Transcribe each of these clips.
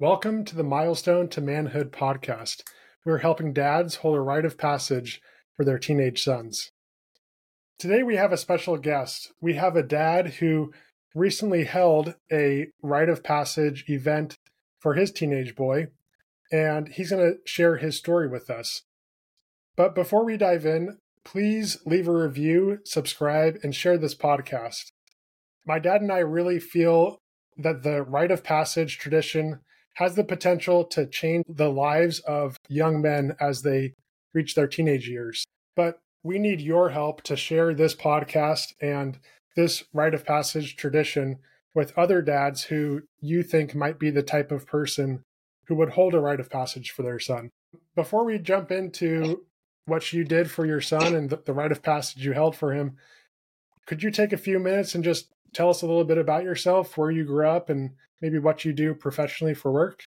Welcome to the Milestone to Manhood podcast. We're helping dads hold a rite of passage for their teenage sons. Today we have a special guest. We have a dad who recently held a rite of passage event for his teenage boy, and he's going to share his story with us. But before we dive in, please leave a review, subscribe, and share this podcast. My dad and I really feel that the rite of passage tradition has the potential to change the lives of young men as they reach their teenage years. But we need your help to share this podcast and this rite of passage tradition with other dads who you think might be the type of person who would hold a rite of passage for their son. Before we jump into what you did for your son and the, the rite of passage you held for him, could you take a few minutes and just tell us a little bit about yourself, where you grew up, and maybe what you do professionally for work?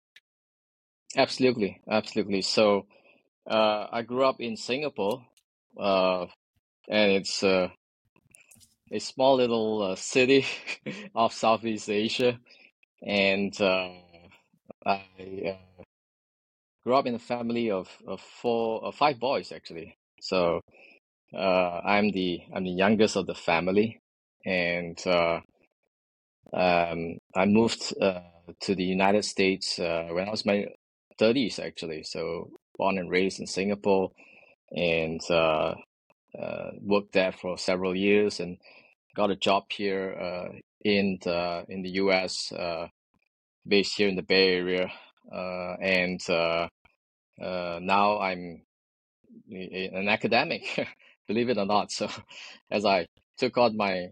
Absolutely, absolutely. So, uh, I grew up in Singapore, uh, and it's uh, a small little uh, city of Southeast Asia, and uh, I uh, grew up in a family of, of four, five boys actually. So I'm the I'm the youngest of the family, and um, I moved to the United States when I was my 30s actually. So born and raised in Singapore, and uh, uh, worked there for several years, and got a job here uh, in the in the U.S. Uh, based here in the Bay Area, uh, and uh, now I'm an academic, believe it or not. So as I took on my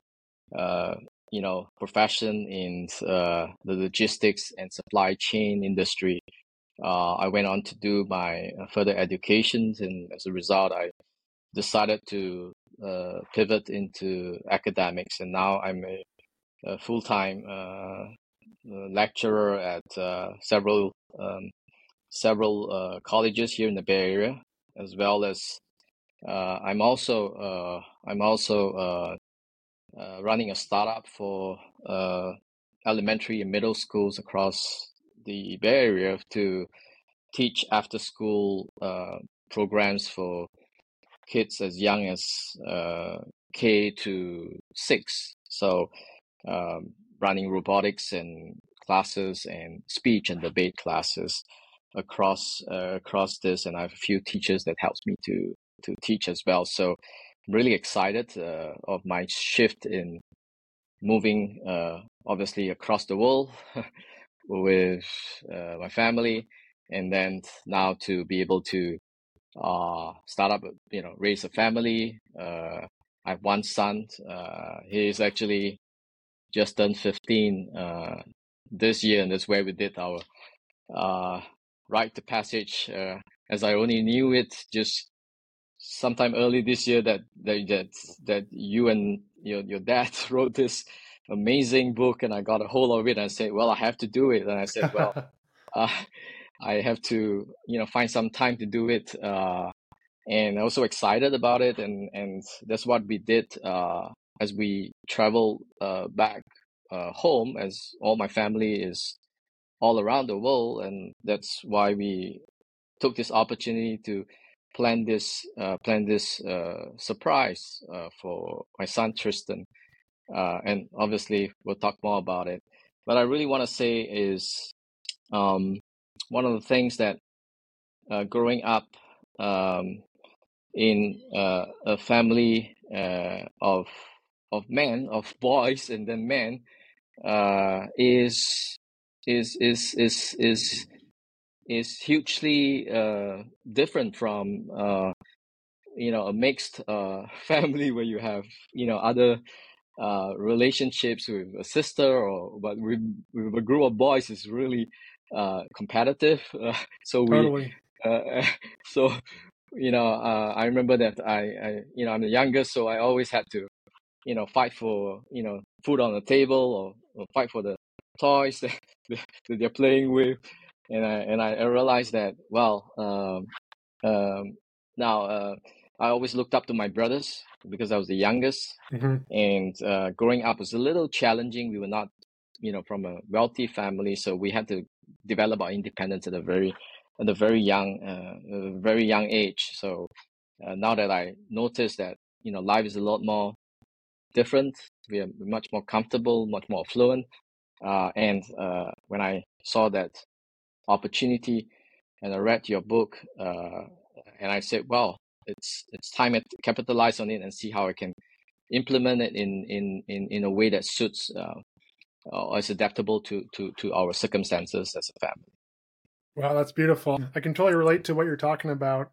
you know profession in the logistics and supply chain industry. Uh, I went on to do my uh, further educations, and as a result, I decided to uh, pivot into academics, and now I'm a, a full-time uh, uh lecturer at uh, several um, several colleges here in the Bay Area, as well as I'm also I'm also running a startup for uh, elementary and middle schools across the Bay Area to teach after school uh, programs for kids as young as uh, K to six. So, um, running robotics and classes and speech and debate classes across uh, across this, and I have a few teachers that helps me to to teach as well. So, really excited uh, of my shift in moving, uh, obviously across the world. with uh, my family, and then now to be able to uh, start up, you know, raise a family. Uh, I have one son. Uh, is actually just turned 15 uh, this year, and that's where we did our uh, rite to passage. As I only knew it just sometime early this year that that that, that you and your your dad wrote this amazing book and I got a hold of it and I said, well, I have to do it. And I said, well, uh, I have to, you know, find some time to do it. Uh, and also excited about it. And, and that's what we did, uh, as we travel, uh, back, uh, home as all my family is all around the world. And that's why we took this opportunity to plan this, uh, plan this, uh, surprise, uh, for my son, Tristan uh, and obviously we'll talk more about it. But I really want to say is um, one of the things that uh, growing up um, in uh, a family uh, of of men, of boys, and then men uh, is is is is is is hugely uh, different from you know a mixed family where you have you know other uh, relationships with a sister or but with, with a group of boys is really uh, competitive. Uh, so we, totally. Uh, so you know, uh, I remember that I, I, you know, I'm the youngest, so I always had to, you know, fight for you know food on the table or, or fight for the toys that, that they're playing with, and I and I realized that well, um, um, now uh, I always looked up to my brothers because I was the youngest, mm-hmm. and uh, growing up was a little challenging. We were not you know from a wealthy family, so we had to develop our independence at a very at a very young uh, a very young age. So uh, now that I notice that you know life is a lot more different, we are much more comfortable, much more affluent, uh, and uh, when I saw that opportunity, and I read your book, uh, and I said, well, it's it's time to capitalize on it and see how I can implement it in in in, in a way that suits uh, uh, is adaptable to to to our circumstances as a family. Wow, that's beautiful. I can totally relate to what you're talking about.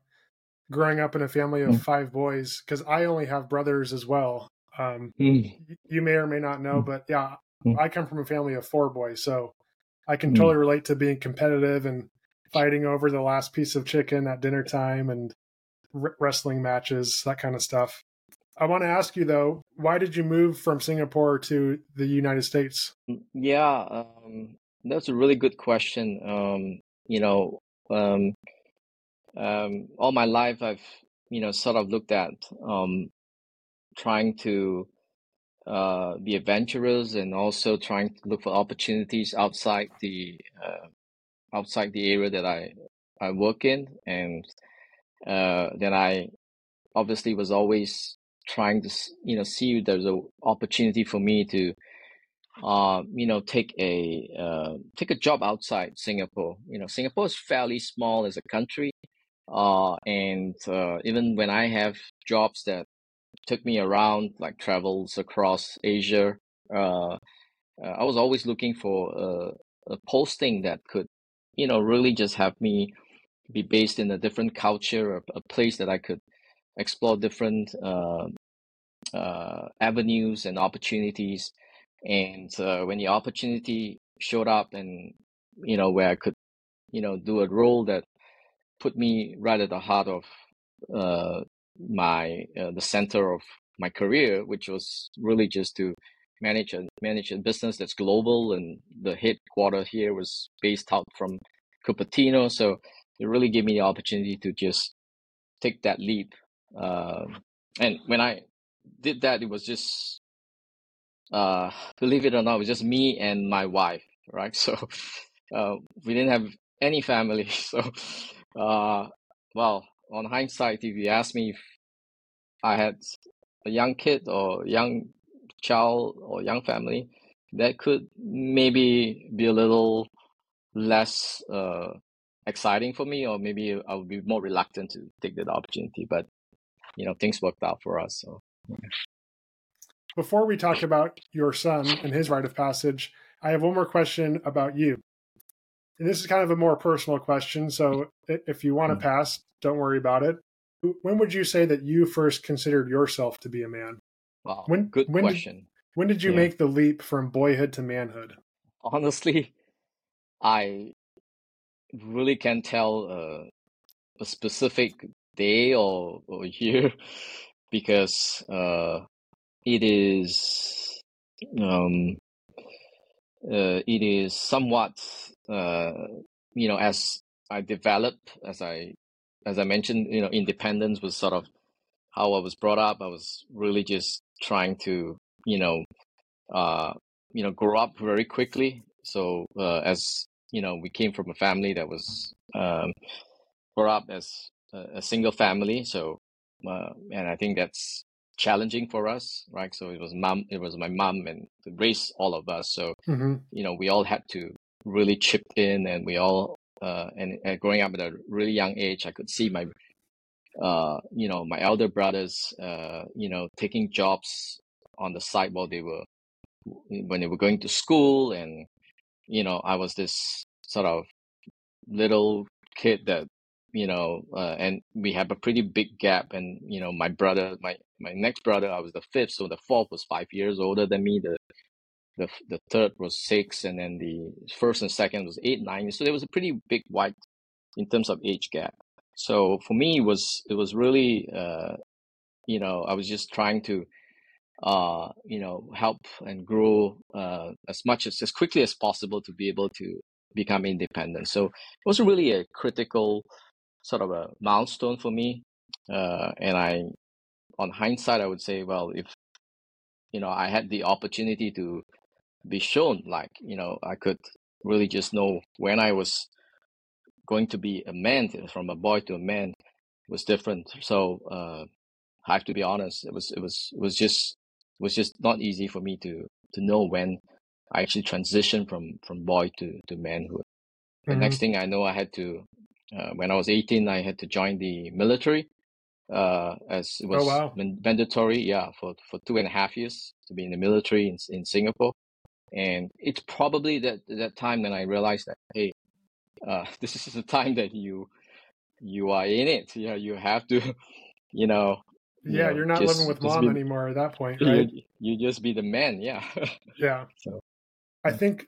Growing up in a family of mm. five boys, because I only have brothers as well. Um, mm. You may or may not know, mm. but yeah, mm. I come from a family of four boys, so I can mm. totally relate to being competitive and fighting over the last piece of chicken at dinner time and r- wrestling matches, that kind of stuff. I want to ask you though, why did you move from Singapore to the United States? Mm, yeah, um, that's a really good question. Um, you know, um, um, all my life I've you know sort of looked at um, trying to uh, be adventurous and also trying to look for opportunities outside the uh, outside the area that I I work in, and uh, then I obviously was always trying to you know see if there's an opportunity for me to uh, you know take a uh, take a job outside Singapore. You know, Singapore is fairly small as a country, uh, and uh, even when I have jobs that took me around, like travels across Asia, uh, uh I was always looking for a, a posting that could, you know, really just have me be based in a different culture, a, a place that I could explore different uh, uh, avenues and opportunities. And uh, when the opportunity showed up, and you know where I could, you know, do a role that put me right at the heart of uh, my uh, the center of my career, which was really just to manage a manage a business that's global, and the headquarters here was based out from Cupertino. So it really gave me the opportunity to just take that leap. Uh, and when I did that, it was just, uh, believe it or not, it was just me and my wife, right? So, uh, we didn't have any family. So, uh, well, on hindsight, if you ask me if I had a young kid or young child or young family, that could maybe be a little less uh, exciting for me, or maybe I would be more reluctant to take that opportunity. But you know, things worked out for us. So. Before we talk about your son and his rite of passage, I have one more question about you. And this is kind of a more personal question. So if you want to mm. pass, don't worry about it. When would you say that you first considered yourself to be a man? Wow, when, good when question. Did, when did you yeah. make the leap from boyhood to manhood? Honestly, I really can't tell uh, a specific day or, or year because uh, it is um, uh, it is somewhat uh, you know as I develop as I as I mentioned you know independence was sort of how I was brought up I was really just trying to you know uh, you know grow up very quickly so uh, as you know we came from a family that was um, brought up as a, a single family so uh, and I think that's challenging for us, right? So it was mom, it was my mom, and to raise all of us. So mm-hmm. you know, we all had to really chipped in, and we all uh, and, and growing up at a really young age, I could see my uh, you know, my elder brothers, uh, you know, taking jobs on the side while they were when they were going to school, and you know, I was this sort of little kid that you know, uh, and we have a pretty big gap. And you know, my brother, my my next brother, I was the fifth, so the fourth was five years older than me. The the the third was six, and then the first and second was eight, nine. So there was a pretty big wide in terms of age gap. So for me, it was it was really, uh, you know, I was just trying to, uh, you know, help and grow uh, as much as as quickly as possible to be able to become independent. So it was really a critical sort of a milestone for me. Uh, and I, on hindsight, I would say, well, if you know, I had the opportunity to be shown. Like you know, I could really just know when I was going to be a man from a boy to a man was different. So uh, I have to be honest. It was it was it was just it was just not easy for me to to know when I actually transitioned from from boy to to manhood. The mm-hmm. next thing I know, I had to uh, when I was 18, I had to join the military uh, as it oh, was oh, wow. mandatory, yeah, for, for two and a half years to be in the military in, in Singapore. And it's probably that that time when I realized that hey, uh, this is the time that you you are in it. You know, you have to, you know. You yeah, know, you're not just, living with mom be, anymore at that point, right? You, you just be the man, yeah. yeah. So, I think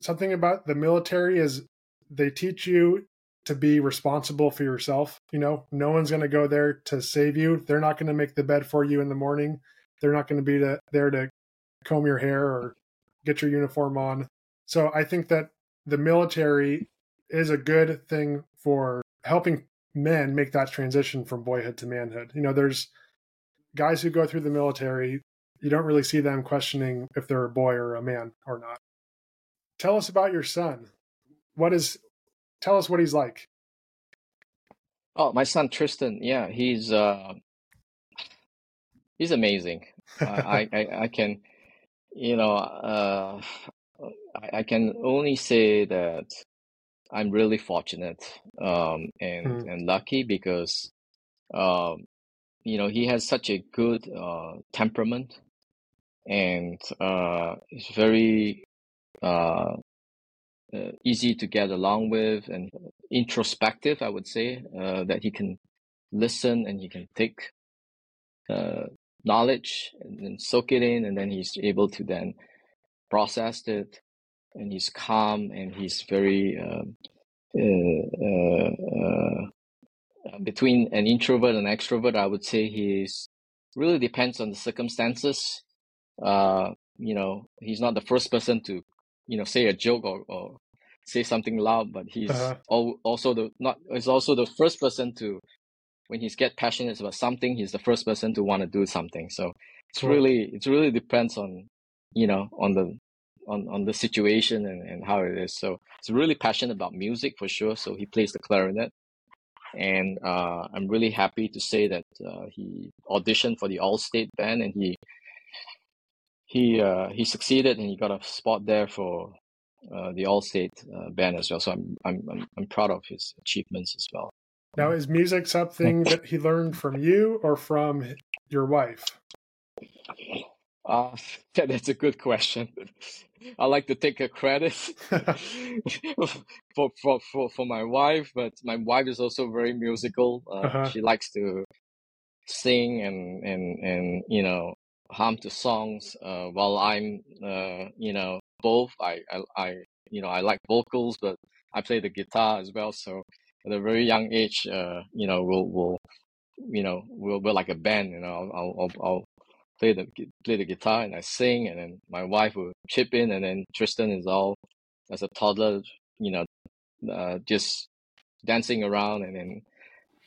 something about the military is they teach you to be responsible for yourself. You know, no one's going to go there to save you. They're not going to make the bed for you in the morning. They're not going to be to, there to comb your hair or get your uniform on. So I think that the military is a good thing for helping men make that transition from boyhood to manhood. You know, there's guys who go through the military, you don't really see them questioning if they're a boy or a man or not. Tell us about your son. What is tell us what he's like. Oh, my son Tristan. Yeah, he's uh, he's amazing. I, I I can, you know, uh, I, I can only say that I'm really fortunate um, and mm. and lucky because, um, you know, he has such a good uh, temperament, and uh, he's very uh, uh, easy to get along with and introspective, I would say, uh, that he can listen and he can take uh, knowledge and, and soak it in, and then he's able to then process it, and he's calm and he's very um, uh, uh, uh, between an introvert and extrovert. I would say he's really depends on the circumstances. you know, he's not the first person to you know say a joke or, or say something loud, but he's uh-huh. also the not is also the first person to when he's get passionate about something, he's the first person to want to do something. So it's really it really depends on you know on the on, on the situation and, and how it is. So he's really passionate about music for sure. So he plays the clarinet. And uh, I'm really happy to say that uh, he auditioned for the All State band and he he uh, he succeeded and he got a spot there for uh, the All-State uh, band as well. So I'm, I'm I'm I'm proud of his achievements as well. Now, is music something that he learned from you or from your wife? Uh, yeah, that's a good question. I like to take a credit for, for, for, for my wife, but my wife is also very musical. Uh, uh-huh. She likes to sing and, and, and, you know, hum to songs, uh, while I'm, uh, you know, both. I, I, I, you know, I like vocals, but I play the guitar as well. So at a very young age, uh, you know, we'll, we'll, you know, we'll, we're like a band. You know, I'll, I'll, I'll play the play the guitar and I sing, and then my wife will chip in, and then Tristan is all as a toddler, you know, uh, just dancing around and then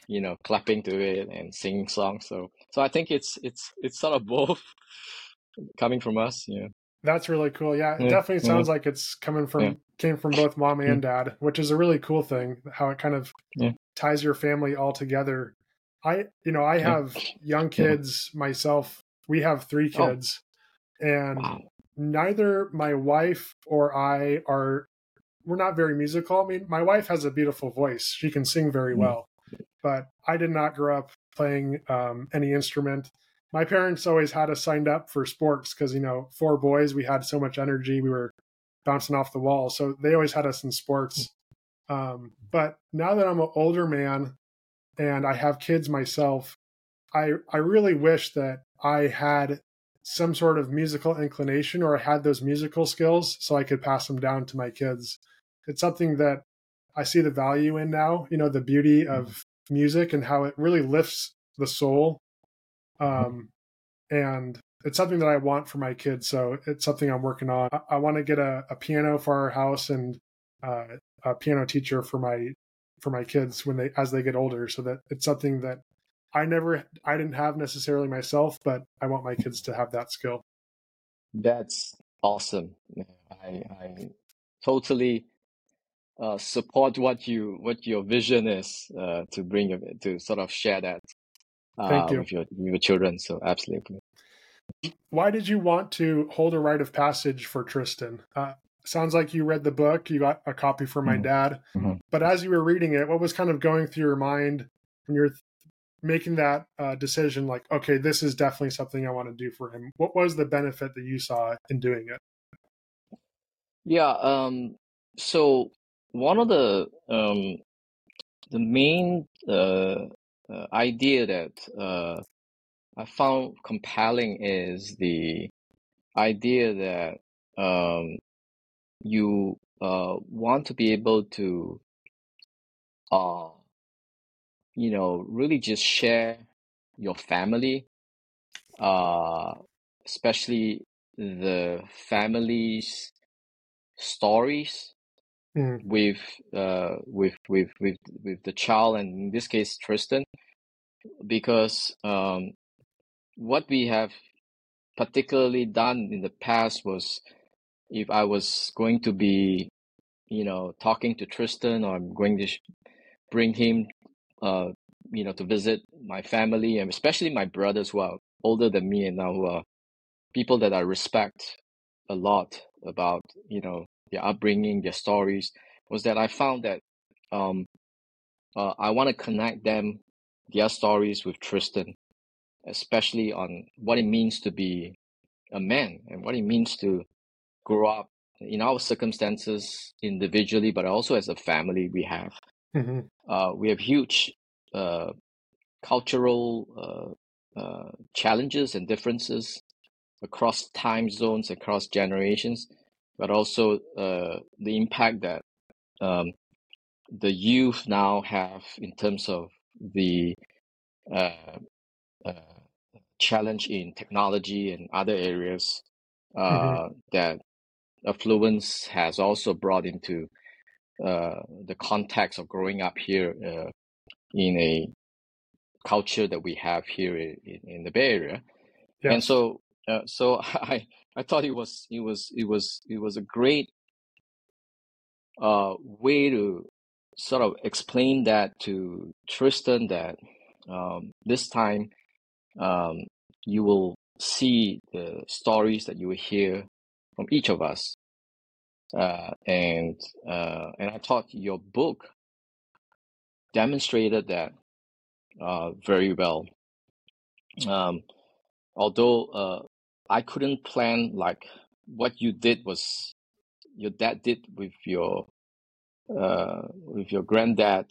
you know clapping to it and singing songs. So so I think it's it's it's sort of both coming from us. Yeah. That's really cool. Yeah, it yeah, definitely sounds like it's coming from yeah. came from both mom and dad, which is a really cool thing. How it kind of ties your family all together. I, you know, I have young kids myself. We have three kids, oh. and wow. neither my wife or I are. We're not very musical. I mean, my wife has a beautiful voice; she can sing very mm. well. But I did not grow up playing um, any instrument my parents always had us signed up for sports because you know four boys we had so much energy we were bouncing off the wall. So they always had us in sports. Um, but now that i'm an older man and i have kids myself i i really wish that i had some sort of musical inclination or i had those musical skills so i could pass them down to my kids. It's something that i see the value in now you know the beauty of music and how it really lifts the soul um, and it's something that I want for my kids. So it's something I'm working on. I, I want to get a, a, piano for our house and uh, a piano teacher for my for my kids when they as they get older. So that it's something that I never I didn't have necessarily myself, but I want my kids to have that skill. That's awesome. I I totally uh, support what you what your vision is uh, to bring to sort of share that uh, with your with your children. So absolutely. Why did you want to hold a rite of passage for Tristan? Uh, sounds like you read the book. You got a copy for my mm-hmm. dad. Mm-hmm. But as you were reading it, what was kind of going through your mind when you're making that uh, decision? Like, okay, this is definitely something I want to do for him. What was the benefit that you saw in doing it? Yeah. Um, so one of the um, the main uh, uh, idea that uh, I found compelling is the idea that um, you uh, want to be able to, uh, you know, really just share your family, uh, especially the family's stories mm. with uh with with with with the child and in this case Tristan because um what we have particularly done in the past was if I was going to be you know talking to Tristan or I'm going to bring him uh you know to visit my family and especially my brothers who are older than me and now who are people that I respect a lot about you know their upbringing, their stories, was that I found that um, uh, I want to connect them, their stories with Tristan, especially on what it means to be a man and what it means to grow up in our circumstances individually, but also as a family we have. Mm-hmm. Uh, we have huge uh, cultural uh, uh, challenges and differences across time zones, across generations but also uh, the impact that um, the youth now have in terms of the uh, uh, challenge in technology and other areas mm-hmm. Uh, that affluence has also brought into uh, the context of growing up here uh, in a culture that we have here in, in the Bay Area. Yes. And so, so I I thought it was it was it was it was a great uh, way to sort of explain that to Tristan that um, this time um, you will see the stories that you will hear from each of us, uh, and uh, and I thought your book demonstrated that uh, very well. Um, although uh, I couldn't plan like what you did was your dad did with your uh, with your granddad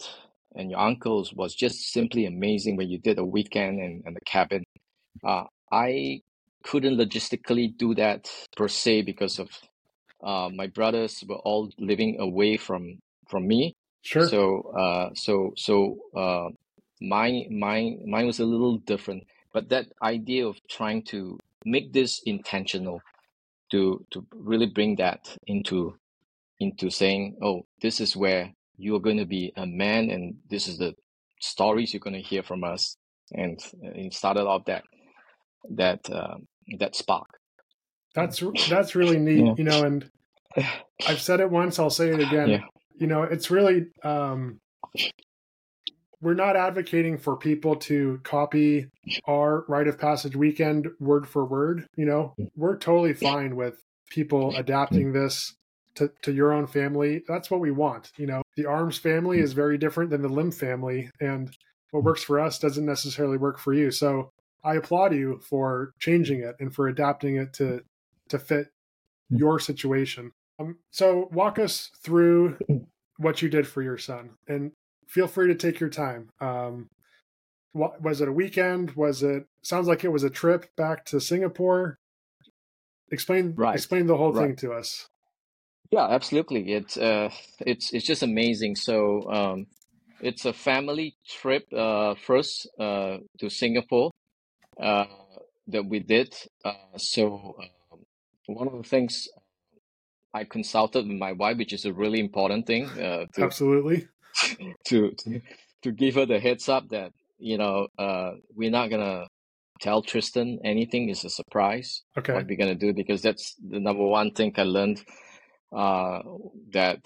and your uncles was just simply amazing when you did a weekend and, in the cabin. Uh, I couldn't logistically do that per se because of uh, my brothers were all living away from from me. Sure. So uh, so so uh, mine mine mine was a little different. But that idea of trying to make this intentional to to really bring that into into saying oh this is where you're going to be a man and this is the stories you're going to hear from us and it started off that that uh, that spark that's that's really neat yeah. you know and i've said it once i'll say it again yeah. you know it's really um we're not advocating for people to copy our rite of passage weekend word for word. You know, we're totally fine with people adapting this to, to your own family. That's what we want. You know, the arms family is very different than the Lim family, and what works for us doesn't necessarily work for you. So I applaud you for changing it and for adapting it to to fit your situation. Um, so walk us through what you did for your son and feel free to take your time. Um, what, was it a weekend? Was it sounds like it was a trip back to Singapore? Explain right. explain the whole right. thing to us. Yeah, absolutely. It's uh, it's it's just amazing. So um, it's a family trip uh, first uh, to Singapore uh, that we did. Uh, so uh, one of the things I consulted with my wife, which is a really important thing. Uh, to, Absolutely. to, to to give her the heads up that you know uh, we're not gonna tell Tristan anything. It's a surprise. Okay. What we're gonna do because that's the number one thing I learned. Uh, that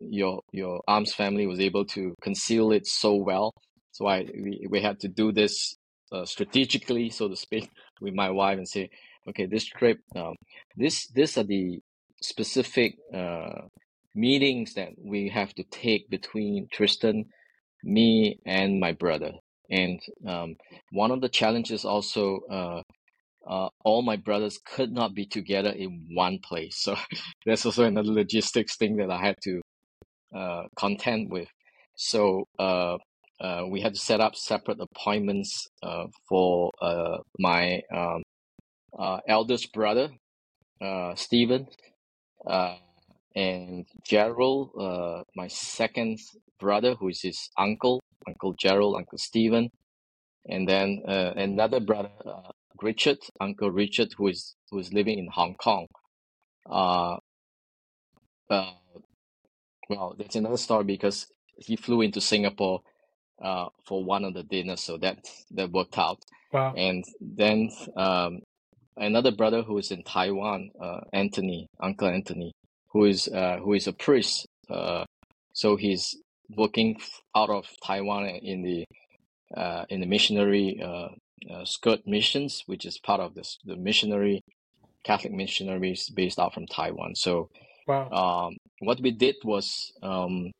your your arms family was able to conceal it so well. So I we, we had to do this uh, strategically, so to speak, with my wife and say, okay, this trip, um, this these are the specific uh, meetings that we have to take between Tristan, me, and my brother. And um, one of the challenges also, uh, uh, all my brothers could not be together in one place. So that's also another logistics thing that I had to uh, contend with. So uh, uh, we had to set up separate appointments uh, for my um, eldest brother, uh, Stephen, uh, and Gerald, uh, my second brother, who is his uncle, Uncle Gerald, Uncle Stephen, and then uh, another brother, uh, Richard, Uncle Richard, who is who is living in Hong Kong. Uh, uh, well, that's another story because he flew into Singapore uh, for one of the dinners, so that that worked out. Wow. And then um, another brother who is in Taiwan, uh, Anthony, Uncle Anthony, who is uh, who is a priest. Uh, so he's working out of Taiwan in the uh, in the missionary uh, uh, Scheut missions, which is part of this the missionary Catholic missionaries based out from Taiwan. So wow. um, what we did was um,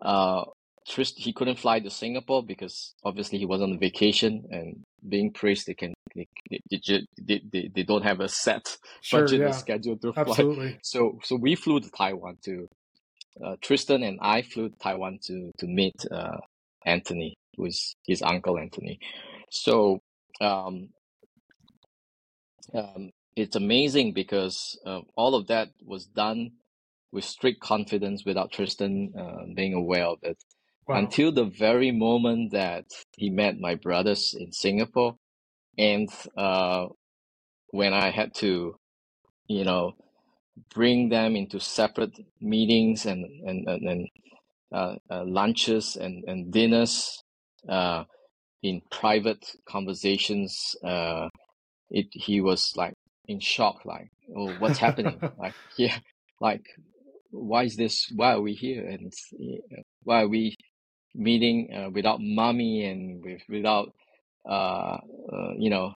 uh, Trist he couldn't fly to Singapore because obviously he was on vacation and being priest they can they, they, they, they, don't have a set Sure. budget Yeah. schedule to fly. Absolutely. So so we flew to Taiwan to uh, Tristan and I flew to Taiwan to to meet uh, Anthony, who is his uncle Anthony. So um, um, it's amazing because uh, all of that was done with strict confidence without Tristan uh, being aware of it Wow. until the very moment that he met my brothers in Singapore. And uh, when I had to, you know, bring them into separate meetings and and and, and uh, uh, lunches and and dinners uh, in private conversations, uh, it he was like in shock, like, oh, what's happening? like, yeah, like, why is this? Why are we here? And uh, why are we meeting uh, without mommy and with without uh, uh you know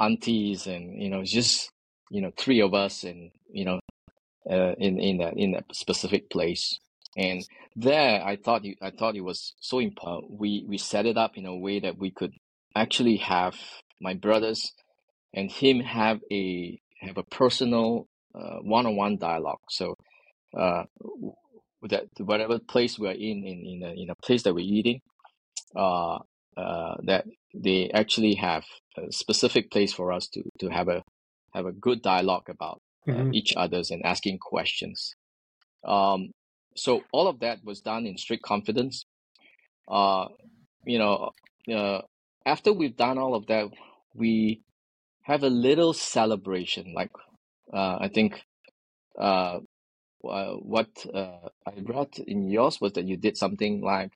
aunties and you know just you know three of us and you know uh, in in that in that specific place. And there i thought you i thought it was so important. We we set it up in a way that we could actually have my brothers and him have a have a personal uh, one-on-one dialogue. So uh that whatever place we're in in in a, in a place that we're eating uh uh that they actually have a specific place for us to to have a have a good dialogue about uh, Mhm. each others and asking questions um so all of that was done in strict confidence uh you know uh after we've done all of that we have a little celebration like uh i think uh uh, what uh, I read in yours was that you did something like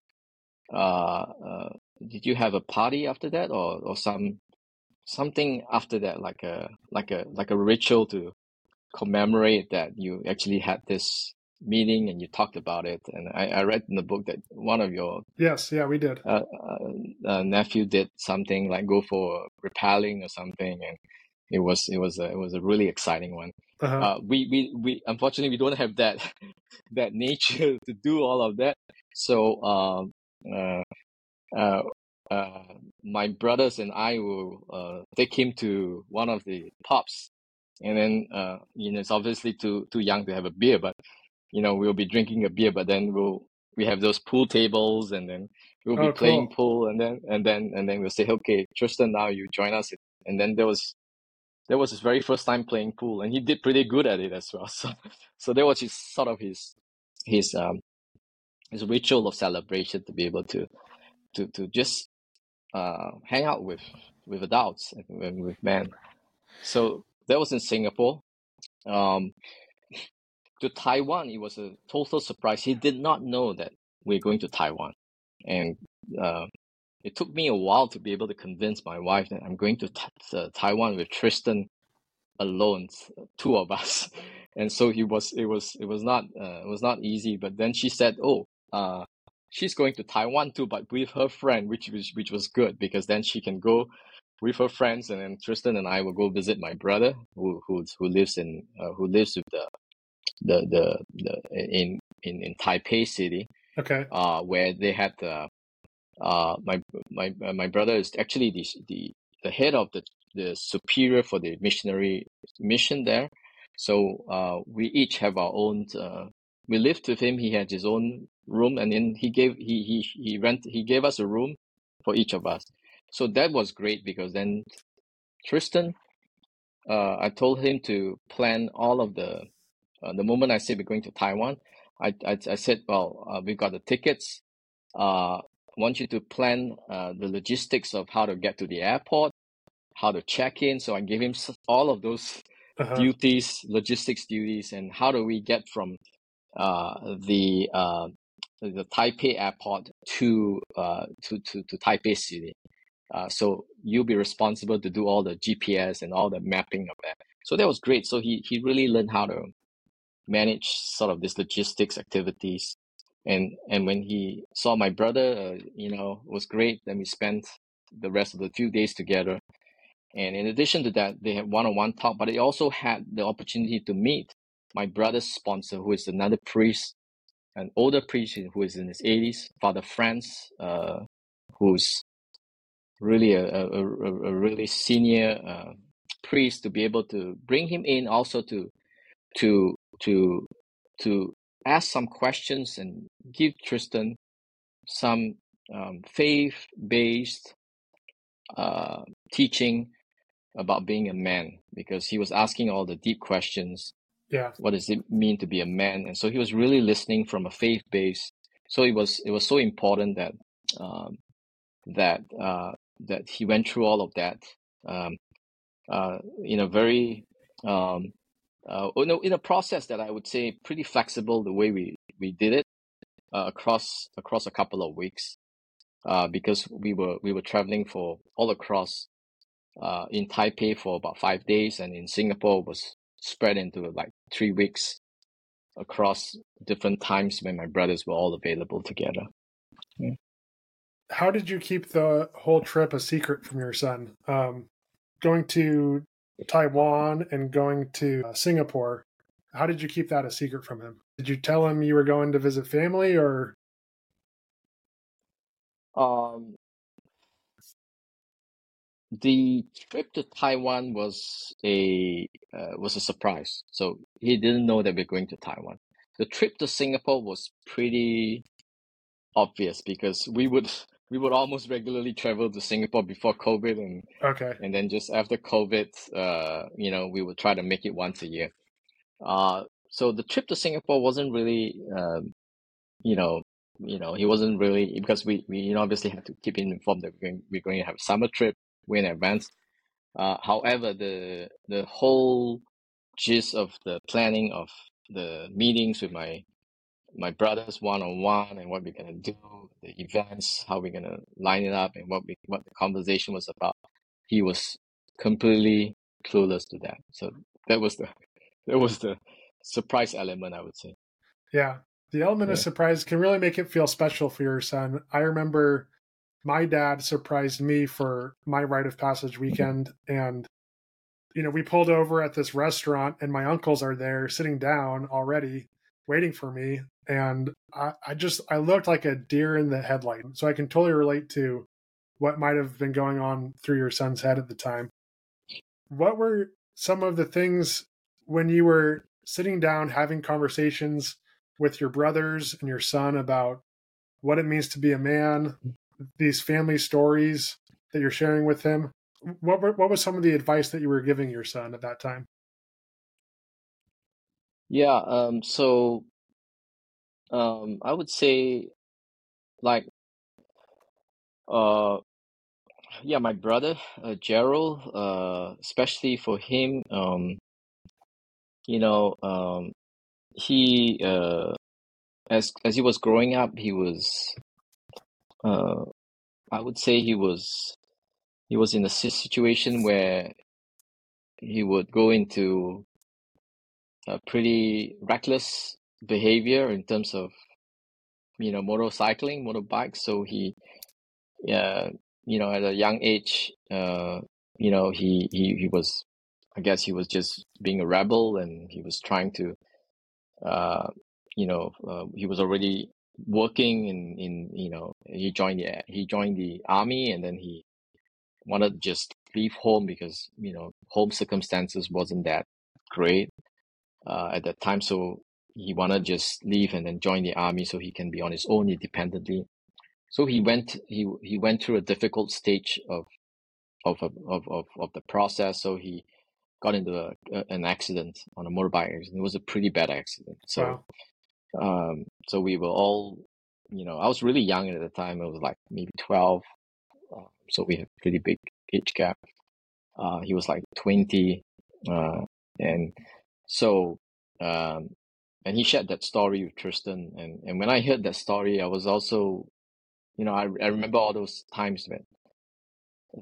uh, uh, did you have a party after that or or some something after that like a like a like a ritual to commemorate that you actually had this meeting and you talked about it and I, I read in the book that one of your Yes. Yeah, we did. uh, uh, uh, nephew did something like go for rappelling or something and it was it was a, it was a really exciting one Uh-huh. uh, we, we, we unfortunately we don't have that that nature to do all of that. So um, uh, uh, uh, my brothers and I will uh, take him to one of the pubs, and then uh, you know it's obviously too too young to have a beer, but you know we'll be drinking a beer, but then we'll we have those pool tables, and then we'll be Oh, playing cool. pool, and then and then and then we'll say, okay, Tristan, now you join us, and then there was that was his very first time playing pool, and he did pretty good at it as well. So, so that was his sort of his his um his ritual of celebration to be able to to to just uh hang out with with adults and with, men. So that was in Singapore. Um, to Taiwan, it was a total surprise. He did not know that we're going to Taiwan, and uh, it took me a while to be able to convince my wife that I'm going to uh, Taiwan with Tristan alone, two of us. And so he was, it was, it was not, uh, it was not easy. But then she said, "Oh, uh, she's going to Taiwan too, but with her friend, which was which was good because then she can go with her friends, and then Tristan and I will go visit my brother who who who lives in uh, who lives with the the the, the in in in Taipei City. Okay. Uh, where they had the uh my my my brother is actually the the the head of the the superior for the missionary mission there. So uh, we each have our own. Uh, we lived with him. He had his own room, and then he gave he he he rent he gave us a room for each of us. So that was great because then Tristan, uh, I told him to plan all of the. Uh, the moment I said we're going to Taiwan, I I, I said, well, uh, we got the tickets. Uh, want you to plan uh, the logistics of how to get to the airport, how to check in. So I gave him all of those uh-huh. duties, logistics duties, and how do we get from uh, the uh, the Taipei airport to uh, to, to to Taipei city. Uh, so you'll be responsible to do all the GPS and all the mapping of that. So that was great. So he he really learned how to manage sort of these logistics activities and and when he saw my brother, uh, you know, was great. Then we spent the rest of the few days together. And in addition to that, they had one-on-one talk, but they also had the opportunity to meet my brother's sponsor, who is another priest, an older priest who is in his 80s, Father Franz, uh, who's really a, a, a, really senior uh, priest to be able to bring him in also to to to to ask some questions and give Tristan some um, faith based uh, teaching about being a man because he was asking all the deep questions. Yeah. What does it mean to be a man? And so he was really listening from a faith base. So it was it was so important that um, that uh, that he went through all of that um, uh, in a very um, uh, in, a, in a process that I would say pretty flexible the way we, we did it uh, across across a couple of weeks uh, because we were we were traveling for all across uh, in Taipei for about five days and in Singapore was spread into like three weeks across different times when my brothers were all available together. Yeah. How did you keep the whole trip a secret from your son? Um, going to Taiwan and going to uh, Singapore. How did you keep that a secret from him? Did you tell him you were going to visit family or? Um, the trip to Taiwan was a uh, was a surprise. So he didn't know that we're going to Taiwan. The trip to Singapore was pretty obvious because we would we would almost regularly travel to Singapore before COVID, and okay, and then just after COVID, uh, you know, we would try to make it once a year. Uh, so the trip to Singapore wasn't really, um, you know, you know, he wasn't really because we we you know obviously have to keep him informed that we're going, we're going to have a summer trip way in advance. Uh, however, the the whole gist of the planning of the meetings with my my brothers one on one and what we're gonna do, the events, how we're gonna line it up, and what we what the conversation was about. He was completely clueless to that. So that was the that was the surprise element, I would say. Yeah, the element yeah. of surprise can really make it feel special for your son. I remember my dad surprised me for my rite of passage mm-hmm. weekend and you know we pulled over at this restaurant and my uncles are there sitting down already waiting for me and I, I just I looked like a deer in the headlight. So I can totally relate to what might have been going on through your son's head at the time. What were some of the things when you were sitting down having conversations with your brothers and your son about what it means to be a man, these family stories that you're sharing with him? What were, what was some of the advice that you were giving your son at that time? Yeah, um, so um, I would say like uh yeah, my brother uh, Gerald, uh, especially for him, um, you know, um, he uh, as as he was growing up, he was uh, I would say he was he was in a situation where he would go into a pretty reckless behavior in terms of you know motorcycling motorbikes. So he yeah you know at a young age uh you know he he, he was i guess he was just being a rebel and he was trying to uh you know uh, he was already working in in you know he joined the he joined the army and then he wanted to just leave home because you know home circumstances wasn't that great uh, at that time. So he wanted to just leave and then join the army so he can be on his own independently so he went he he went through a difficult stage of of of of, of the process so he got into a, an accident on a motorbike it was a pretty bad accident so wow. Um, so we were all, you know, I was really young at the time. I was like maybe 12. Uh, so we had pretty big age gap. Uh, he was like 20. Uh, and so, um, and he shared that story with Tristan. And, and when I heard that story, I was also, you know, I, I remember all those times when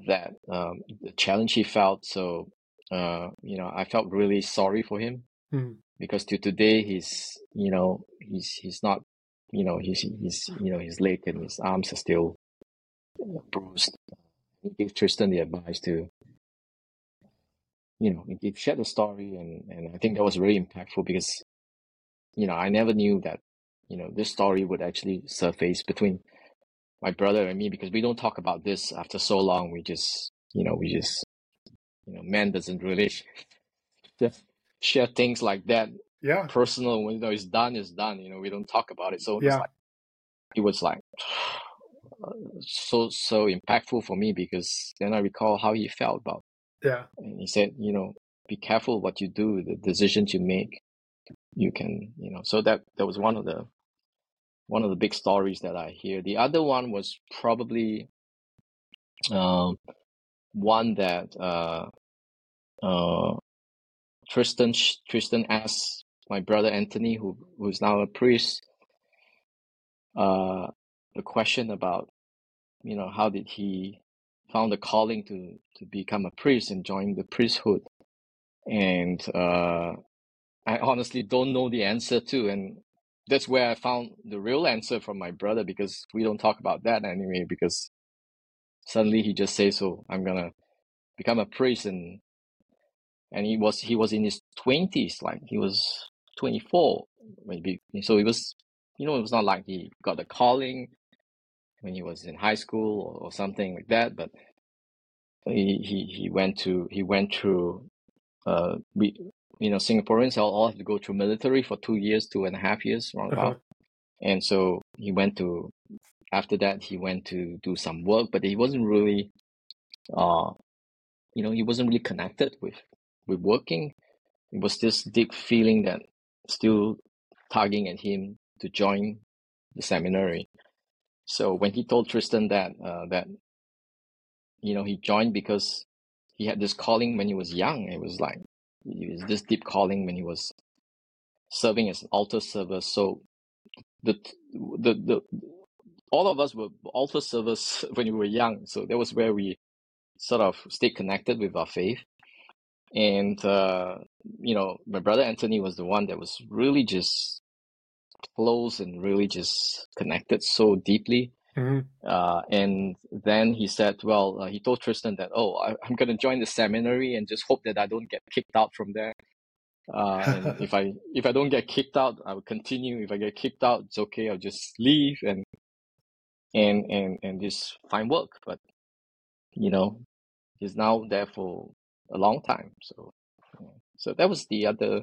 that, um, the challenge he felt. So, uh, you know, I felt really sorry for him. Mm because to today he's you know he's he's not you know he's he's you know his leg and his arms are still bruised. He gave Tristan the advice to you know he shared the story and and I think that was really impactful because you know I never knew that you know this story would actually surface between my brother and me because we don't talk about this after so long. We just you know we just you know man doesn't really just share things like that. Yeah. Personal, when you know it's done, it's done. You know, we don't talk about it. So yeah. Like, it was like so so impactful for me because then I recall how he felt about. Yeah. And he said, you know, be careful what you do, the decisions you make. You can, you know. So that that was one of the one of the big stories that I hear. The other one was probably um, one that uh, uh, Tristan Tristan asked my brother Anthony, who who's now a priest, uh, a question about, you know, how did he found the calling to to become a priest and join the priesthood, and uh, I honestly don't know the answer to, and that's where I found the real answer from my brother because we don't talk about that anyway because suddenly he just says, "So I'm gonna become a priest and and he was he was in his twenties, like he was twenty four, maybe. So it was, you know, it was not like he got a calling when he was in high school or, or something like that. But he he he went to he went through, uh, you know Singaporeans all, all have to go through military for two years, two and a half years, around uh-huh. about. And so he went to after that he went to do some work, but he wasn't really uh you know, he wasn't really connected with with working, it was this deep feeling that still tugging at him to join the seminary. So when he told Tristan that uh, that you know he joined because he had this calling when he was young, it was like it was this deep calling when he was serving as an altar server. So the the the all of us were altar servers when we were young. So that was where we sort of stayed connected with our faith and uh, you know my brother anthony was the one that was really just close and really just connected so deeply mm-hmm. uh, and then he said well uh, he told tristan that oh I, am going to join the seminary and just hope that i don't get kicked out from there uh, and if i if i don't get kicked out i will continue if i get kicked out it's okay i'll just leave and and and and just find work but you know he's now there for a long time. So, so that was the other,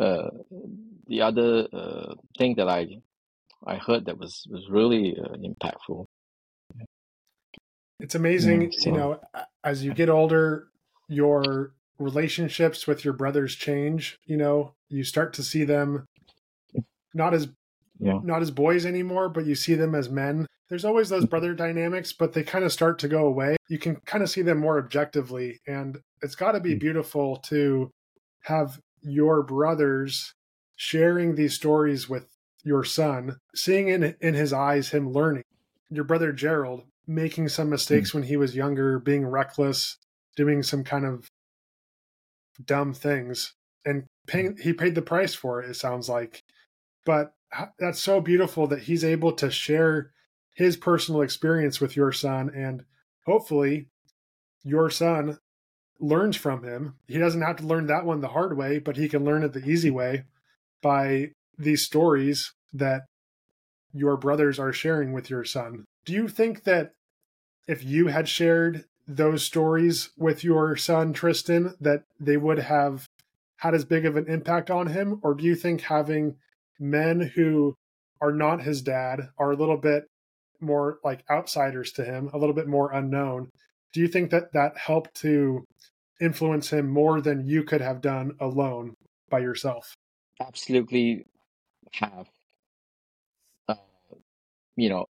uh, the other uh, thing that I, I heard that was was really uh, impactful. It's amazing, yeah, so. you know, as you get older, your relationships with your brothers change. You know, you start to see them not as yeah. not as boys anymore, but you see them as men there's always those brother dynamics, but they kind of start to go away. You can kind of see them more objectively. And it's got to be hmm. beautiful to have your brothers sharing these stories with your son, seeing in, in his eyes him learning. your brother Gerald making some mistakes hmm. when he was younger, being reckless, doing some kind of dumb things, and paying, he paid the price for it. It sounds like, but that's so beautiful that he's able to share his personal experience with your son, and hopefully, your son learns from him. He doesn't have to learn that one the hard way, but he can learn it the easy way by these stories that your brothers are sharing with your son. Do you think that if you had shared those stories with your son Tristan that they would have had as big of an impact on him or do you think having men who are not his dad are a little bit more like outsiders to him, a little bit more unknown? Do you think that that helped to influence him more than you could have done alone by yourself? Absolutely have. Uh, you know,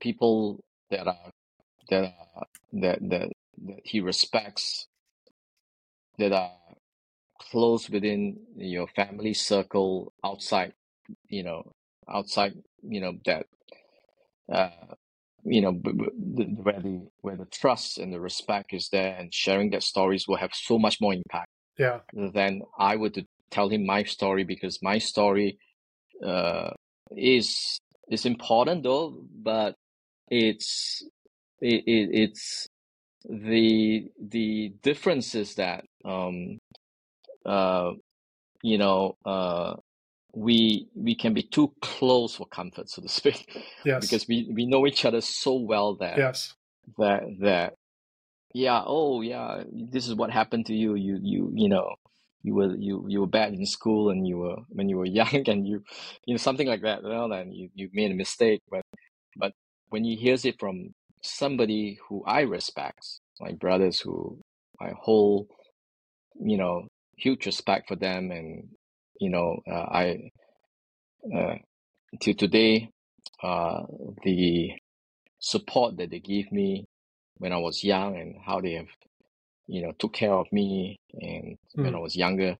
people that are that are, that that that he respects that are close within your family circle outside you know outside you know that uh you know where the where the trust and the respect is there and sharing that stories will have so much more impact yeah than i would tell him my story because my story uh is is important though but it's it, it it's the the difference is that um uh you know uh we we can be too close for comfort so to speak yes. because we we know each other so well that yes. that that yeah oh yeah this is what happened to you you you you know you were you you were bad in school and you were when you were young and you you know something like that well and you you made a mistake but but when you hears it from somebody who I respect, my brothers who I hold, you know, huge respect for them, and you know, uh, I uh, today, uh, the support that they give me when I was young and how they have, you know, took care of me and mm. when I was younger,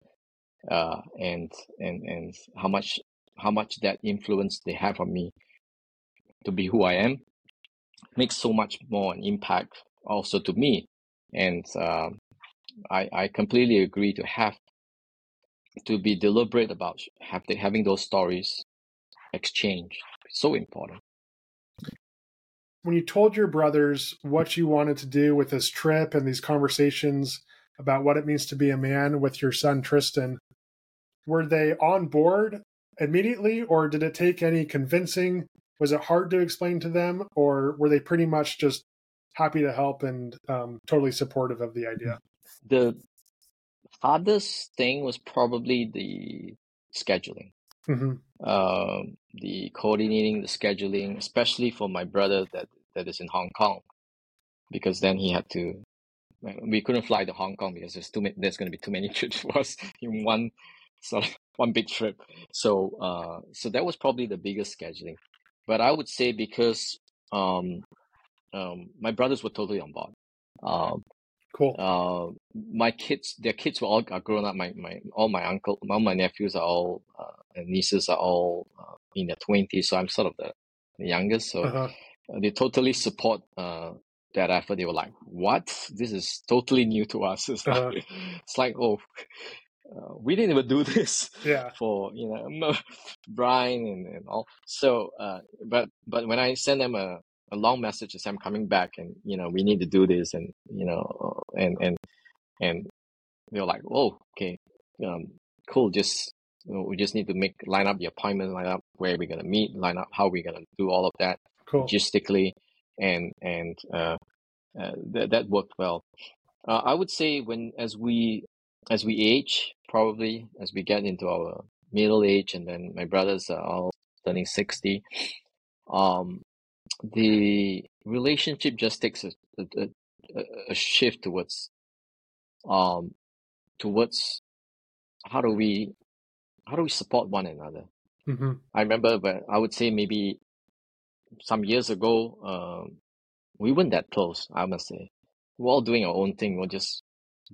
uh, and and and how much how much that influence they have on me to be who I am makes so much more an impact also to me. And uh, I, I completely agree to have to be deliberate about have the, having those stories exchanged. So important. When you told your brothers what you wanted to do with this trip and these conversations about what it means to be a man with your son Tristan, were they on board immediately or did it take any convincing? Was it hard to explain to them or were they pretty much just happy to help and um, totally supportive of the idea? The hardest thing was probably the scheduling. Mm-hmm. uh, the coordinating the scheduling especially for my brother that that is in hong kong because then he had to we couldn't fly to hong kong because there's too many there's going to be too many trips for us in one sort of one big trip so uh so that was probably the biggest scheduling but I would say because um, um, my brothers were totally on board. Um, cool. Uh, my kids, their kids were all are grown up. My my all my uncle, all my nephews are all uh, and nieces are all uh, in their twenties. So I'm sort of the, the youngest. So uh-huh. They totally support uh, that effort. They were like, "What? This is totally new to us." It's uh-huh. like it's like oh, uh, we didn't even do this yeah. for you know Brian and, and all. So, uh, but but when I send them a, a long message as I'm coming back and you know we need to do this and you know and and and they're like, oh okay, um, cool. Just you know, we just need to make line up the appointment, line up where we're gonna meet, line up how we're gonna do all of that cool. logistically, and and uh, uh, that that worked well. Uh, I would say when as we as we age, probably as we get into our middle age, and then my brothers are all turning sixty, um, the relationship just takes a, a, a, a shift towards um towards how do we how do we support one another mm-hmm. i remember but i would say maybe some years ago um, we weren't that close i must say we're all doing our own thing we're just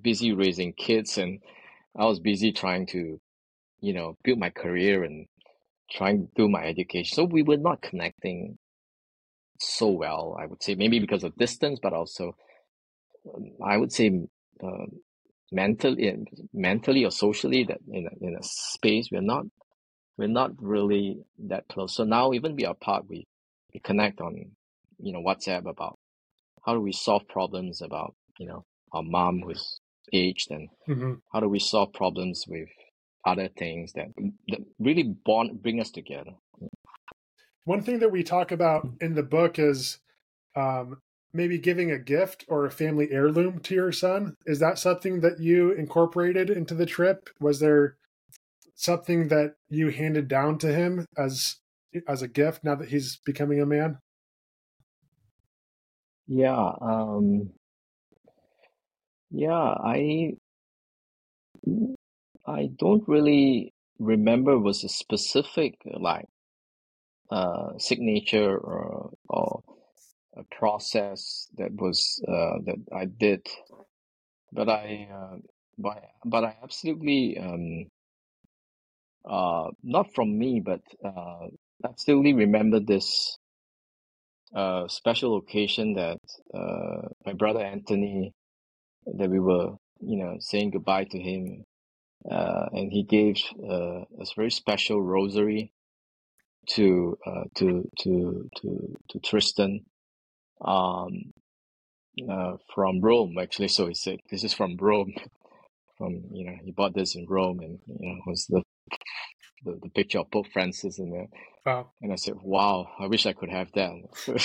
busy raising kids and I was busy trying to, you know, build my career and trying to do my education. So we were not connecting so well. I would say maybe because of distance, but also um, I would say uh, mentally, mentally or socially that in a, in a space we're not we're not really that close. So now even we are apart, we, we connect on you know WhatsApp about how do we solve problems about you know our mom who's aged and mm-hmm. how do we solve problems with other things that, that really bond bring us together one thing that we talk about in the book is um, maybe giving a gift or a family heirloom to your son. Is that something that you incorporated into the trip? Was there something that you handed down to him as as a gift now that he's becoming a man? Yeah, um, yeah, I I don't really remember was a specific like uh, signature or, or a process that was uh, that I did, but I uh, but but I absolutely um, uh, not from me, but uh, absolutely remember this uh, special occasion that uh, my brother Anthony that we were you know saying goodbye to him, uh, and he gave uh, a very special rosary to uh, to to to to Tristan um, uh, from Rome actually. So he said, "This is from Rome." from you know, he bought this in Rome, and you know, was the the, the picture of Pope Francis in there. Wow. And I said, "Wow, I wish I could have that."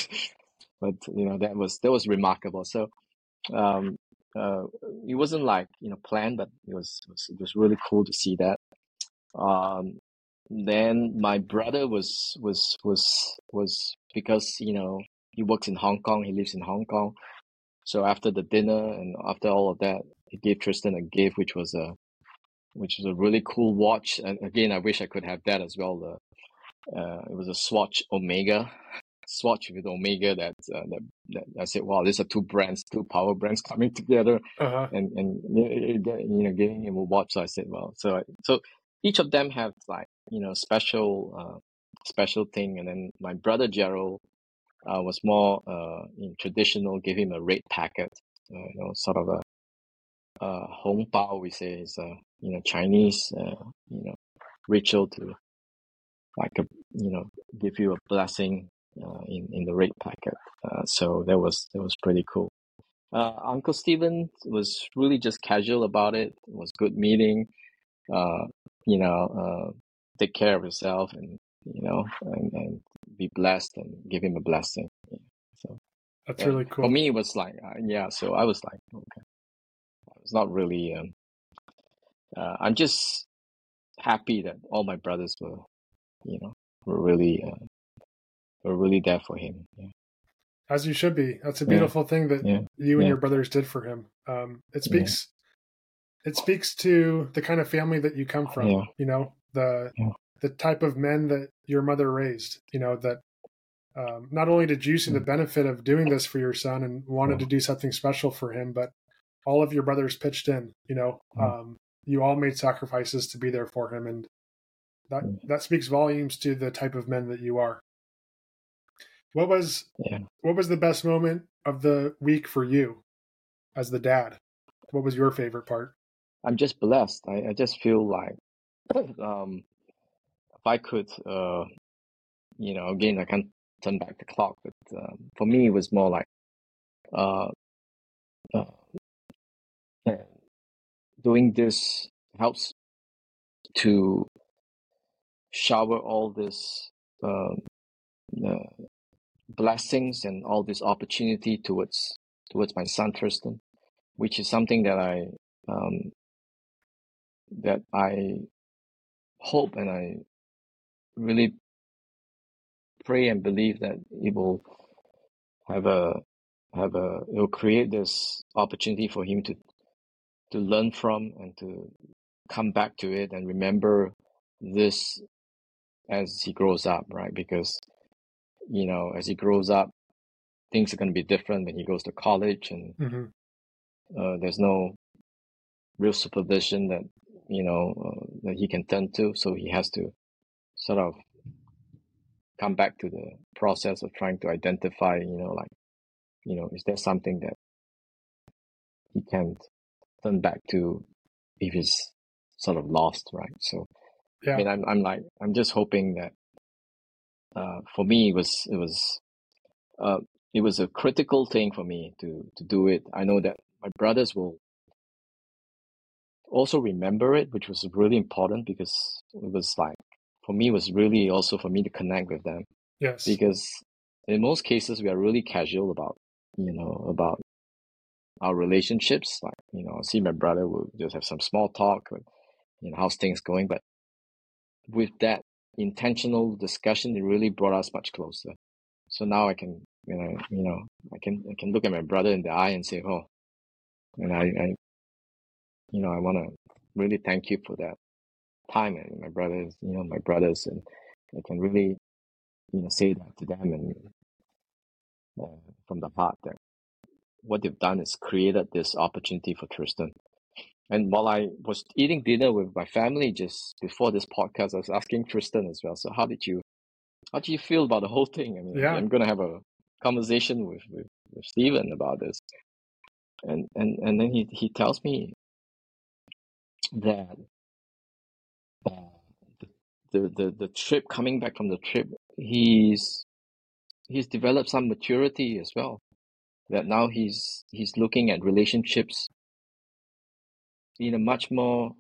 but you know, that was that was remarkable. So. Um, uh, it wasn't like you know planned, but it was, it was it was really cool to see that. Um, then my brother was was was was because you know he works in Hong Kong, he lives in Hong Kong. So after the dinner and after all of that, he gave Tristan a gift, which was a which is a really cool watch. And again, I wish I could have that as well. The uh, it was a Swatch Omega, Swatch with Omega. That, uh, that, that I said, wow, these are two brands, two power brands coming together, uh-huh. and and you know, giving him a watch. So I said, well, so I, so each of them have like you know special uh, special thing and then my brother gerald uh, was more uh, in traditional give him a red packet uh, you know sort of a uh, hong bao we say is a you know chinese uh, you know ritual to like a you know give you a blessing uh, in in the red packet uh, so that was that was pretty cool uh, uncle Stephen was really just casual about it. It was good meeting. Uh, you know, uh, take care of yourself and you know and, and be blessed and give him a blessing so that's really cool for me it was like uh, yeah so i was like okay it's not really um, uh, i'm just happy that all my brothers were you know were really uh, were really there for him yeah. as you should be that's a beautiful yeah. thing that yeah. you and your brothers did for him um, it speaks it speaks to the kind of family that you come from you know the the type of men that your mother raised. You know that um, not only did you see the mm. benefit of doing this for your son and wanted to do something special for him, but all of your brothers pitched in. You know, um, you all made sacrifices to be there for him, and that mm. that speaks volumes to the type of men that you are. What was yeah. what was the best moment of the week for you as the dad? What was your favorite part? I'm just blessed. I, I just feel like um, if I could, uh, you know, again, I can't turn back the clock, but um, for me, it was more like uh, uh, doing this helps to shower all this uh, uh, blessings and all this opportunity towards towards my son Tristan, which is something that I um, that I hope and I really pray and believe that it will have a have a it will create this opportunity for him to to learn from and to come back to it and remember this as he grows up right because you know as he grows up things are going to be different when he goes to college and mm-hmm. uh, there's no real supervision that you know uh, that he can turn to so he has to sort of come back to the process of trying to identify, you know, like, you know, is there something that he can't turn back to if he's sort of lost, right? So, yeah. I mean, I'm, I'm like, I'm just hoping that, uh, for me, it was, it was, uh, it was a critical thing for me to, to do it. I know that my brothers will also remember it, which was really important because it was like, for me, it was really also for me to connect with them. Yes. Because in most cases, we are really casual about, you know, about our relationships. Like, you know, see my brother, will just have some small talk, you know, how's things going. But with that intentional discussion, it really brought us much closer. So now I can, you know, you know, I can, I can look at my brother in the eye and say, oh, and I, I you know, I want to really thank you for that time and my brothers, you know, my brothers, and I can really, you know, say that to them and uh, from the heart that what they've done is created this opportunity for Tristan. And while I was eating dinner with my family just before this podcast, I was asking Tristan as well. So how did you, how do you feel about the whole thing? I mean, yeah. I'm going to have a conversation with, with, with Steven about this. And, and, and then he, he tells me that uh, the, the, the, the trip coming back from the trip, he's, he's developed some maturity as well that now he's he's looking at relationships in a much more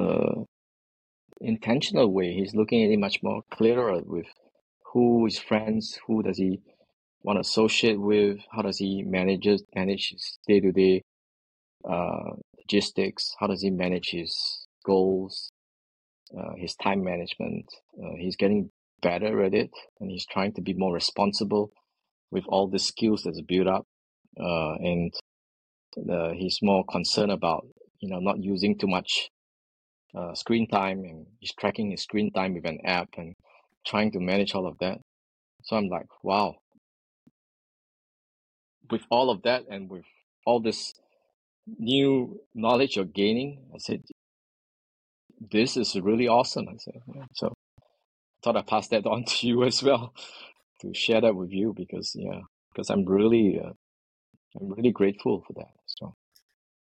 uh, intentional way. He's looking at it much more clearer with who is friends, who does he want to associate with, how does he manage manage his day to day logistics, how does he manage his goals, uh, his time management. Uh, he's getting better at it, and he's trying to be more responsible with all the skills that's built up, uh, and uh, he's more concerned about you know not using too much uh, screen time, and he's tracking his screen time with an app and trying to manage all of that. So I'm like, wow. With all of that and with all this new knowledge you're gaining, I said, this is really awesome. I said, so I thought I'd pass that on to you as well to share that with you because yeah, because I'm really uh, I'm really grateful for that. So,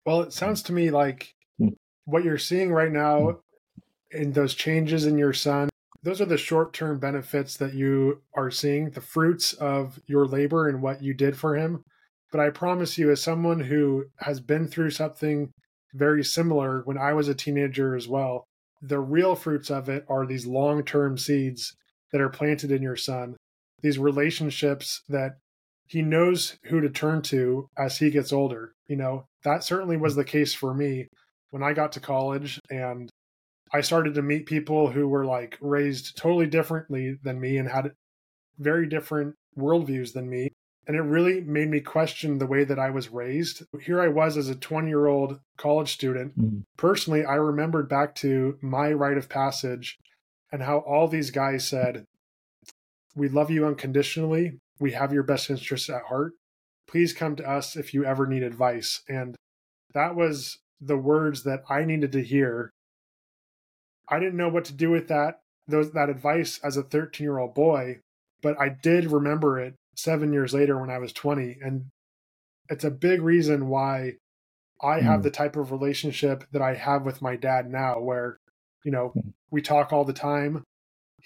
well, it sounds to me like mm. what you're seeing right now mm. in those changes in your son. Those are the short term benefits that you are seeing, the fruits of your labor and what you did for him. But I promise you, as someone who has been through something very similar when I was a teenager as well, the real fruits of it are these long term seeds that are planted in your son these relationships that he knows who to turn to as he gets older. You know, that certainly was the case for me when I got to college and I started to meet people who were like raised totally differently than me and had very different worldviews than me. And it really made me question the way that I was raised. Here I was as a 20 year old college student. Mm-hmm. Personally, I remembered back to my rite of passage and how all these guys said, we love you unconditionally. We have your best interests at heart. Please come to us if you ever need advice. And that was the words that I needed to hear. I didn't know what to do with that those that advice as a 13 year old boy, but I did remember it seven years later when I was 20. And it's a big reason why I have mm. the type of relationship that I have with my dad now, where, you know, hmm. we talk all the time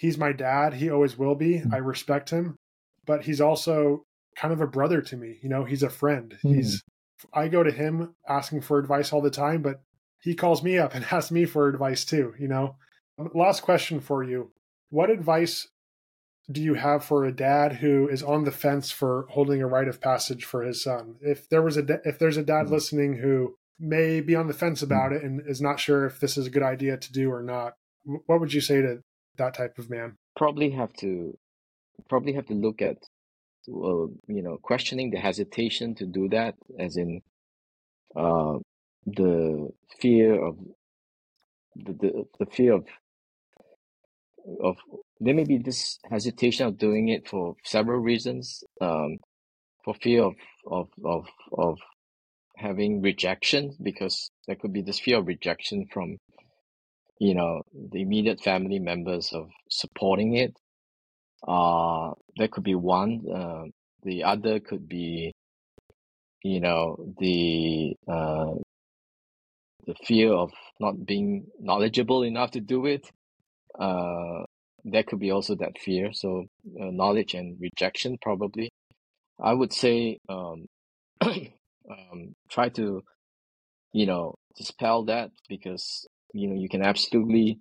he's my dad. He always will be. Mm-hmm. I respect him, but he's also kind of a brother to me. You know, he's a friend. Mm-hmm. He's I go to him asking for advice all the time, but he calls me up and asks me for advice too, you know. Um, last question for you. What advice do you have for a dad who is on the fence for holding a rite of passage for his son? If there was a if there's a dad mm-hmm. listening who may be on the fence about mm-hmm. it and is not sure if this is a good idea to do or not, what would you say to that type of man? Probably have to probably have to look at well, you know, questioning the hesitation to do that, as in uh, the fear of the, the the fear of of there may be this hesitation of doing it for several reasons. Um, for fear of of of of having rejection, because there could be this fear of rejection from you know, the immediate family members of supporting it. Uh, that could be one. Uh, the other could be, you know, the uh, the fear of not being knowledgeable enough to do it. Uh, that could be also that fear. So uh, knowledge and rejection probably. I would say um, um, try to, you know, dispel that because you know you can absolutely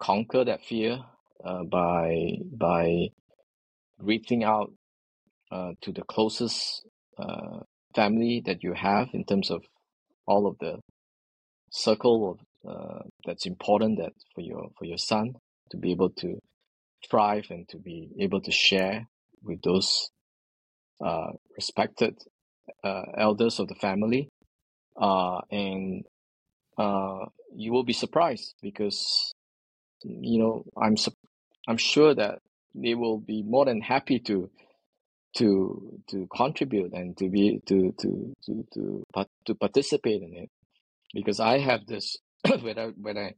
conquer that fear uh, by by reaching out uh, to the closest uh, family that you have in terms of all of the circle of uh, that's important that for your for your son to be able to thrive and to be able to share with those uh, respected uh, elders of the family. Uh, and uh, you will be surprised because you know I'm I'm sure that they will be more than happy to to to contribute and to be to to to to to participate in it. Because I have this when I when I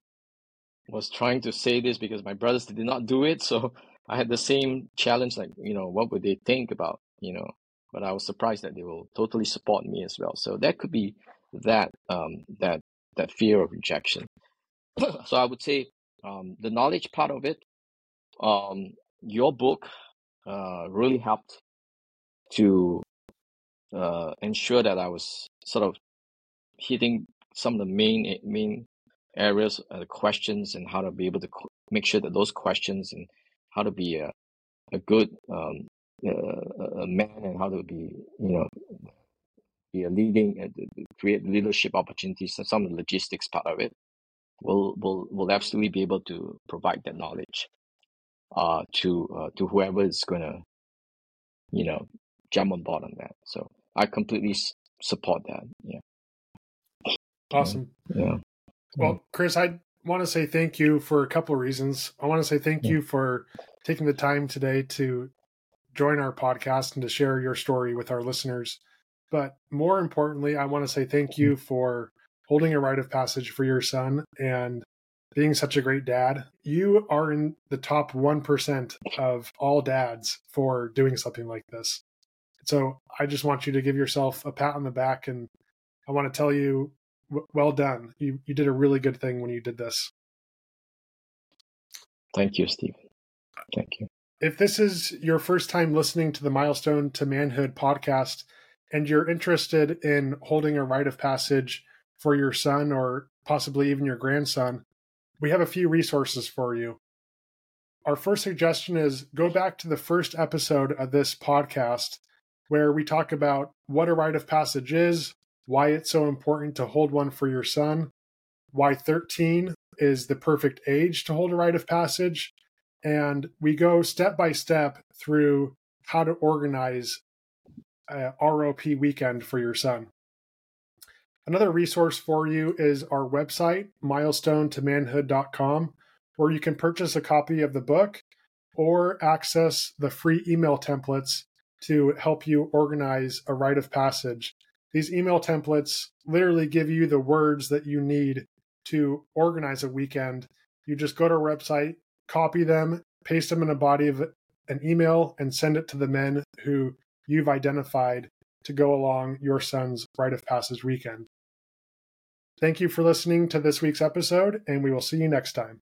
was trying to say this because my brothers did not do it so I had the same challenge like you know what would they think about you know? But I was surprised that they will totally support me as well. So that could be that um that that fear of rejection. So I would say um the knowledge part of it um your book uh really helped to uh ensure that I was sort of hitting some of the main main areas, uh, questions, and how to be able to make sure that those questions and how to be a a good um, uh, a man and how to be you know be a leading uh, create leadership opportunities and some of the logistics part of it will will will absolutely be able to provide that knowledge uh to uh, to whoever is gonna you know jump on board on that. So i completely s- support that yeah. Awesome. Yeah. Well chris i want to say thank you for a couple of reasons. I want to say thank Yeah. you for taking the time today to join our podcast and to share your story with our listeners but more importantly i want to say thank you mm. for holding a rite of passage for your son and being such a great dad. You are in the top 1% of all dads for doing something like this. So I just want you to give yourself a pat on the back and I want to tell you well done. You you did a really good thing when you did this. thank you steven thank you If this is your first time listening to the Milestone to Manhood podcast and you're interested in holding a rite of passage for your son or possibly even your grandson, we have a few resources for you. Our first suggestion is go back to the first episode of this podcast where we talk about what a rite of passage is, why it's so important to hold one for your son, why 13 is the perfect age to hold a rite of passage, and we go step by step through how to organize Uh, a ROP weekend for your son. Another resource for you is our website, milestonetomanhood.com, where you can purchase a copy of the book or access the free email templates to help you organize a rite of passage. These email templates literally give you the words that you need to organize a weekend. You just go to our website, copy them, paste them in a body of an email, and send it to the men who you've identified to go along your son's rite of passage weekend. Thank you for listening to this week's episode, and we will see you next time.